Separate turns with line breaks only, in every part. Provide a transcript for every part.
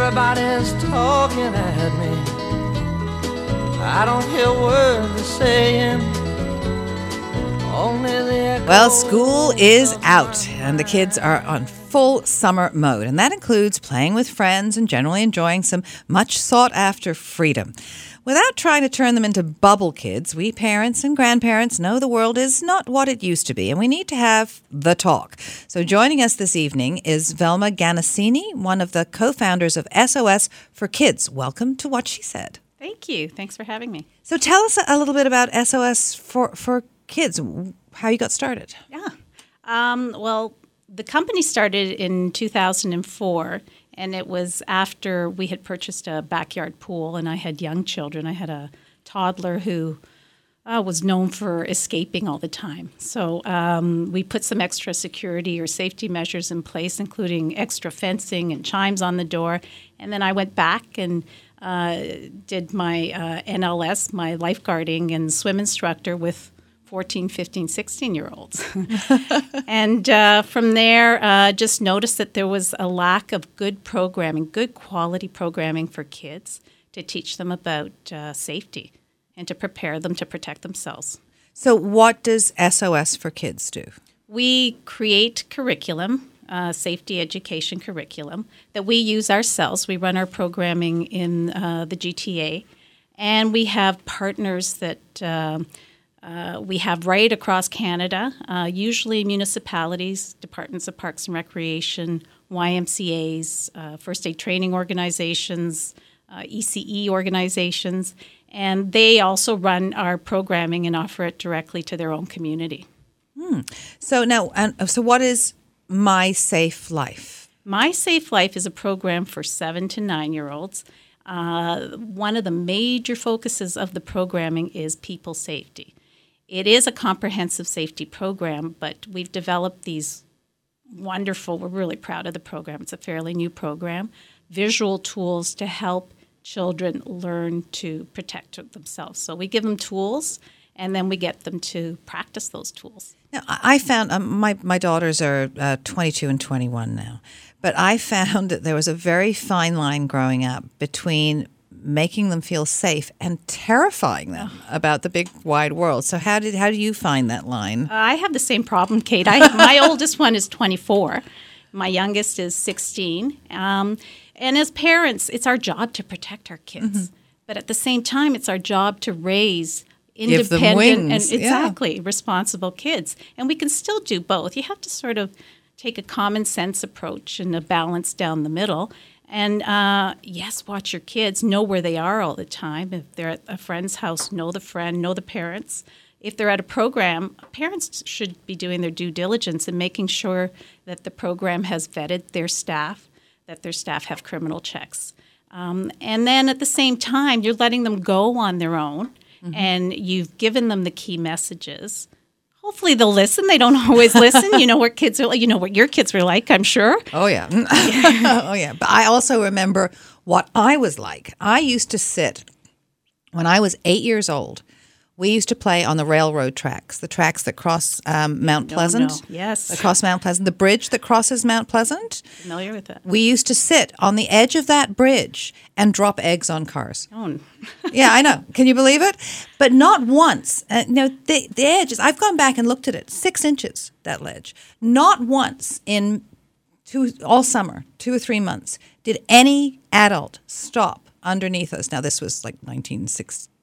Everybody's talking at me. I don't hear words they're saying.
Well, school is out, and the kids are on full summer mode, and that includes playing with friends and generally enjoying some much sought after freedom. Without trying to turn them into bubble kids, we parents and grandparents know the world is not what it used to be, and we need to have the talk. So, joining us this evening is Velma Ganassini, one of the co founders of SOS for Kids. Welcome to What She Said.
Thank you. Thanks for having me.
So, tell us a little bit about SOS for, for Kids, how you got started.
Yeah. Um, well, the company started in 2004, and it was after we had purchased a backyard pool, and I had young children. I had a toddler who uh, was known for escaping all the time. So um, we put some extra security or safety measures in place, including extra fencing and chimes on the door. And then I went back and uh, did my uh, NLS, my lifeguarding and swim instructor with 14, 15, 16 year olds. and uh, from there, uh, just noticed that there was a lack of good programming, good quality programming for kids to teach them about uh, safety and to prepare them to protect themselves.
So, what does SOS for Kids do?
We create curriculum, uh, safety education curriculum, that we use ourselves. We run our programming in uh, the GTA, and we have partners that uh, uh, we have right across Canada, uh, usually municipalities, departments of parks and recreation, YMCAs, uh, first aid training organizations, uh, ECE organizations, and they also run our programming and offer it directly to their own community.
So now, and so what is My Safe Life?
My Safe Life is a program for seven to nine year olds. Uh, one of the major focuses of the programming is people safety. It is a comprehensive safety program, but we've developed these wonderful, we're really proud of the program. It's a fairly new program, visual tools to help children learn to protect themselves. So we give them tools and then we get them to practice those tools.
Now, I found um, my my daughters are uh, 22 and 21 now, but I found that there was a very fine line growing up between making them feel safe and terrifying them about the big wide world. So how did how do you find that line?
I have the same problem, Kate. I, my oldest one is 24. My youngest is 16. Um, and as parents, it's our job to protect our kids. But at the same time, it's our job to raise independent
wings,
and
yeah.
exactly responsible kids. And we can still do both. You have to sort of take a common sense approach and a balance down the middle. And uh, yes, watch your kids, know where they are all the time. If they're at a friend's house, know the friend, know the parents. If they're at a program, parents should be doing their due diligence and making sure that the program has vetted their staff, that their staff have criminal checks. Um, and then at the same time, you're letting them go on their own and you've given them the key messages. Hopefully they'll listen. They don't always listen. You know what kids are. You know what your kids were like, I'm sure.
Oh yeah. oh yeah. But I also remember what I was like. I used to sit when I was eight years old. We used to play on the railroad tracks, the tracks that cross um, Mount Pleasant.
no. Yes.
Across Mount Pleasant, the bridge that crosses Mount Pleasant.
Familiar with that?
We used to sit on the edge of that bridge and drop eggs on cars.
Oh,
yeah, I know. Can you believe it? But not once. Uh, no, the, the edges, I've gone back and looked at it, six inches, that ledge. Not once in two, all summer, two or three months, did any adult stop underneath us. Now, this was like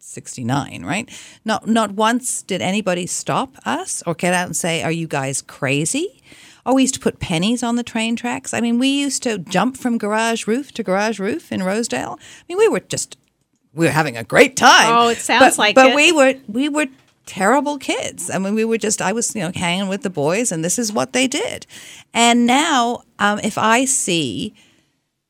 1969, right? Not, not once did anybody stop us or get out and say, Are you guys crazy? Oh, we used to put pennies on the train tracks. I mean, we used to jump from garage roof to garage roof in Rosedale. I mean, we were just we were having a great time.
Oh, it sounds
but,
like
But
it.
we were we were terrible kids. I mean, we were just I was you know hanging with the boys, and this is what they did. And now, um, if I see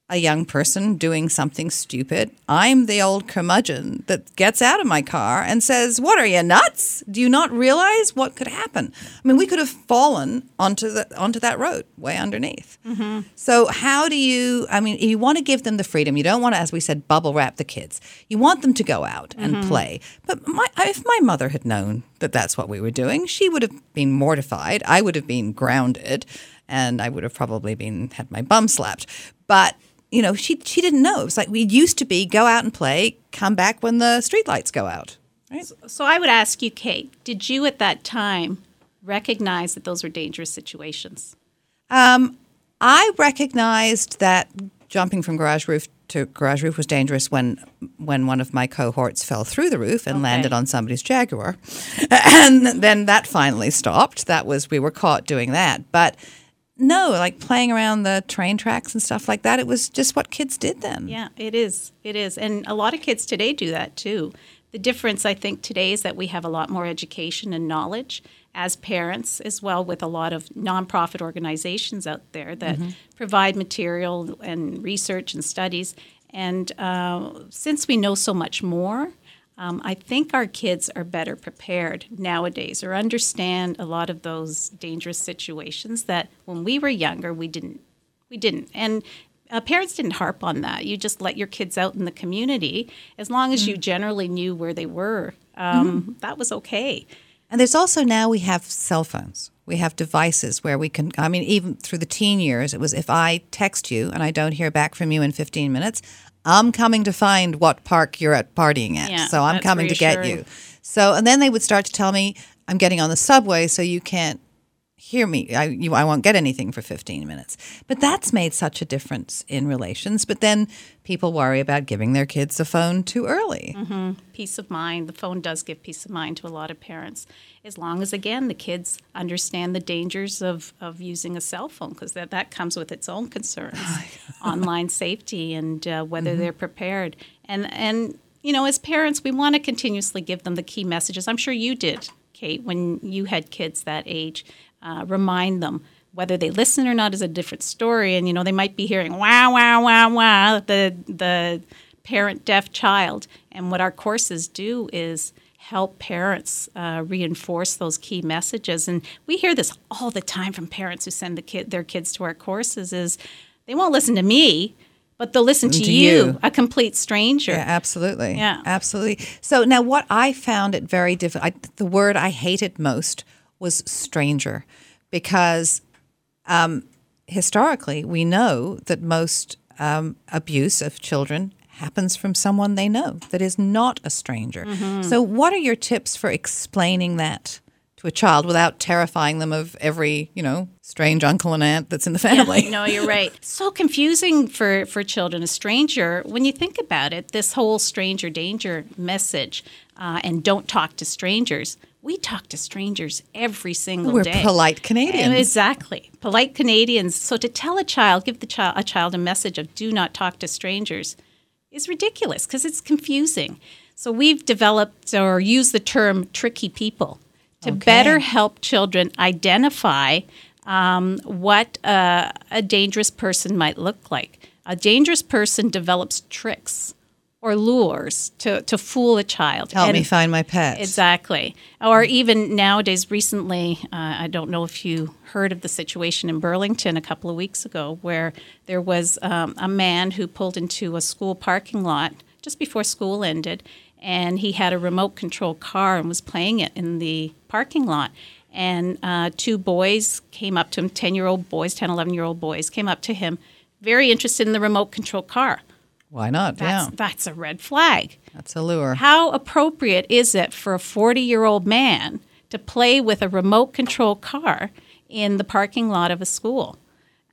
a young person doing something stupid, I'm the old curmudgeon that gets out of my car and says, "What are you nuts? Do you not realize what could happen? I mean, we could have fallen onto the onto that road way underneath." Mm-hmm. So, how do you? I mean, you want to give them the freedom. You don't want to, as we said, bubble wrap the kids. You want them to go out and mm-hmm. play. But my, if my mother had known that that's what we were doing, she would have been mortified. I would have been grounded, and I would have probably been had my bum slapped. But you know, she she didn't know. It was like we used to be go out and play, come back when the streetlights go out. Right?
So I would ask you, Kate, did you at that time recognize that those were dangerous situations?
Um, I recognized that jumping from garage roof to garage roof was dangerous when when one of my cohorts fell through the roof and
Okay.
landed on somebody's Jaguar, and then that finally stopped. That was we were caught doing that, but. No, like playing around the train tracks and stuff like that. It was just what kids did then.
Yeah, it is. It is. And a lot of kids today do that too. The difference, I think, today is that we have a lot more education and knowledge as parents, as well, with a lot of nonprofit organizations out there that provide material and research and studies. And uh, since we know so much more, um, I think our kids are better prepared nowadays or understand a lot of those dangerous situations that when we were younger, we didn't we didn't. And uh, parents didn't harp on that. You just let your kids out in the community. As long as you generally knew where they were, um, that was okay.
And there's also now we have cell phones. We have devices where we can, I mean, even through the teen years, it was if I text you and I don't hear back from you in 15 minutes, I'm coming to find what park you're at partying at.
Yeah,
so I'm coming to get you. So, and then they would start to tell me, I'm getting on the subway, so you can't hear me. I, you, I won't get anything for 15 minutes. But that's made such a difference in relations. But then people worry about giving their kids a phone too early.
Peace of mind. The phone does give peace of mind to a lot of parents, as long as, again, the kids understand the dangers of, of using a cell phone, because that, that comes with its own concerns online safety and uh, whether they're prepared. And, and, you know, as parents, we want to continuously give them the key messages. I'm sure you did, Kate, when you had kids that age. Uh, remind them whether they listen or not is a different story. And you know, they might be hearing wow, wow, wow, wow, the the parent deaf child. And what our courses do is help parents uh, reinforce those key messages. And we hear this all the time from parents who send the kid their kids to our courses is they won't listen to me, but they'll listen to,
To
you,
you.
a complete stranger.
Yeah, absolutely.
Yeah.
absolutely. So now, what I found it very difficult. The word I hated most was stranger, because um, historically we know that most um, abuse of children happens from someone they know that is not a stranger. So, what are your tips for explaining that? To a child without terrifying them of every, you know, strange uncle and aunt that's in the family.
no, you're right. so confusing for, for children. A stranger, when you think about it, this whole stranger danger message uh, and don't talk to strangers, we talk to strangers every single day.
We're polite Canadians.
Exactly. Polite Canadians. So to tell a child, give the child a child a message of do not talk to strangers is ridiculous because it's confusing. So we've developed or used the term tricky people to
Okay.
better help children identify um, what uh, a dangerous person might look like. A dangerous person develops tricks or lures to, to fool a child.
Help me find my pet.
Exactly. Or even nowadays, recently, uh, I don't know if you heard of the situation in Burlington a couple of weeks ago where there was um, a man who pulled into a school parking lot just before school ended and he had a remote control car and was playing it in the parking lot. And uh, two boys came up to him, 10 year old boys, 10, 11 year old boys, came up to him, very interested in the remote control car.
Why not?
That's,
yeah,
that's a red flag.
that's a lure.
How appropriate is it for a 40 year old man to play with a remote control car in the parking lot of a school?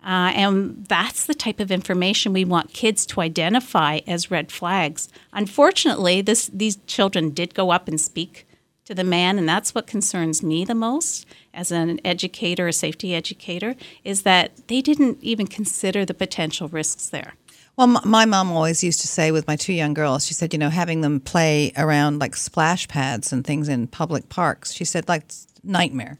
Uh, and that's the type of information we want kids to identify as red flags. Unfortunately, this, these children did go up and speak to the man, and that's what concerns me the most as an educator, a safety educator, is that they didn't even consider the potential risks there.
Well, my mom always used to say with my two young girls, she said, you know, having them play around like splash pads and things in public parks, she said, like nightmare.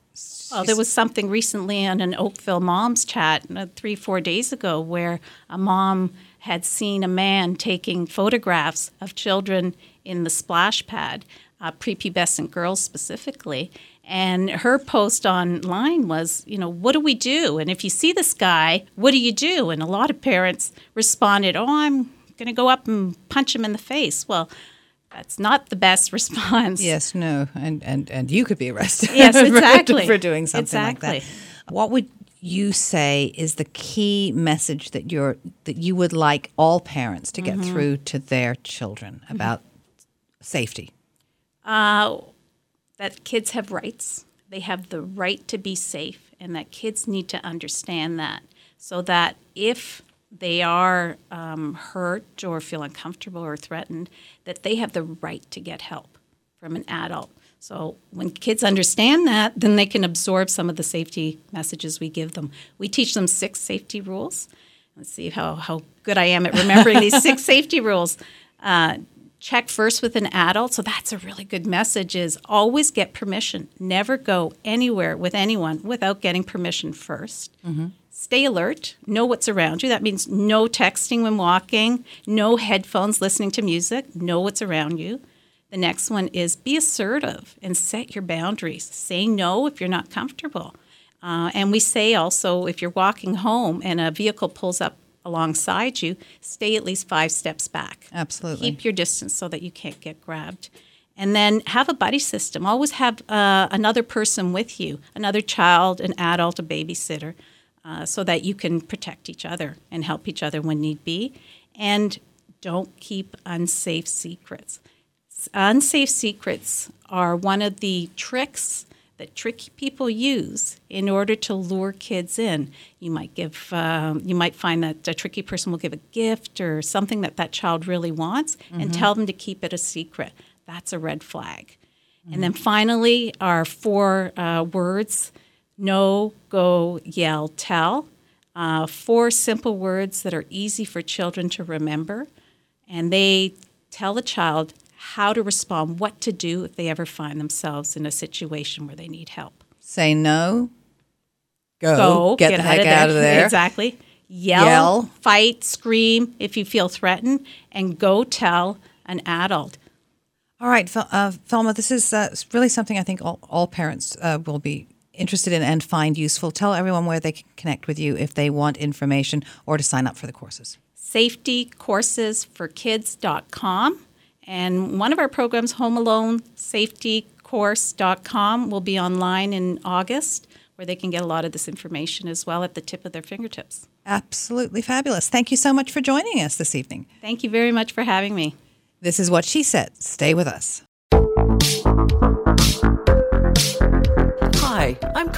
Well, there was something recently on an Oakville moms chat uh, three, four days ago where a mom had seen a man taking photographs of children in the splash pad, uh, prepubescent girls specifically. And her post online was, you know, what do we do? And if you see this guy, what do you do? And a lot of parents responded, oh, I'm going to go up and punch him in the face. Well, that's not the best response.
Yes, no, and and and you could be arrested.
Yes,
for-
exactly.
for doing something like that. What would you say is the key message that you're that you would like all parents to get through to their children about safety?
Uh, that kids have rights. They have the right to be safe, and that kids need to understand that so that if they are um, hurt or feel uncomfortable or threatened, that they have the right to get help from an adult. So when kids understand that, then they can absorb some of the safety messages we give them. We teach them six safety rules. Let's see how, how good I am at remembering these six safety rules. Uh, check first with an adult. So that's a really good message is always get permission. Never go anywhere with anyone without getting permission 1st Stay alert. Know what's around you. That means no texting when walking, no headphones listening to music. Know what's around you. The next one is be assertive and set your boundaries. Say no if you're not comfortable. Uh, and we say also if you're walking home and a vehicle pulls up alongside you, stay at least five steps back.
Absolutely.
Keep your distance so that you can't get grabbed. And then have a buddy system. Always have uh, another person with you, another child, an adult, a babysitter, uh, so that you can protect each other and help each other when need be. And don't keep unsafe secrets. Unsafe secrets are one of the tricks that tricky people use in order to lure kids in. You might give, um, you might find that a tricky person will give a gift or something that that child really wants, and tell them to keep it a secret. That's a red flag. And then finally, our four uh, words: know, go, yell, tell. Uh, four simple words that are easy for children to remember, and they tell the child how to respond, what to do if they ever find themselves in a situation where they need help.
Say no. Go.
Go,
get, the heck out of there.
Exactly. Yell,
Yell.
fight, scream if you feel threatened, and go tell an adult.
All right, Fel- uh, Thelma, this is uh, really something I think all, all parents uh, will be interested in and find useful. Tell everyone where they can connect with you if they want information or to sign up for the courses.
safetycoursesforkids.com. And one of our programs, Home Alone Safety Safetycourse.com, will be online in August, where they can get a lot of this information as well at the tip of their fingertips.
Absolutely fabulous. Thank you so much for joining us this evening.
Thank you very much for having me.
This is what she said. Stay with us.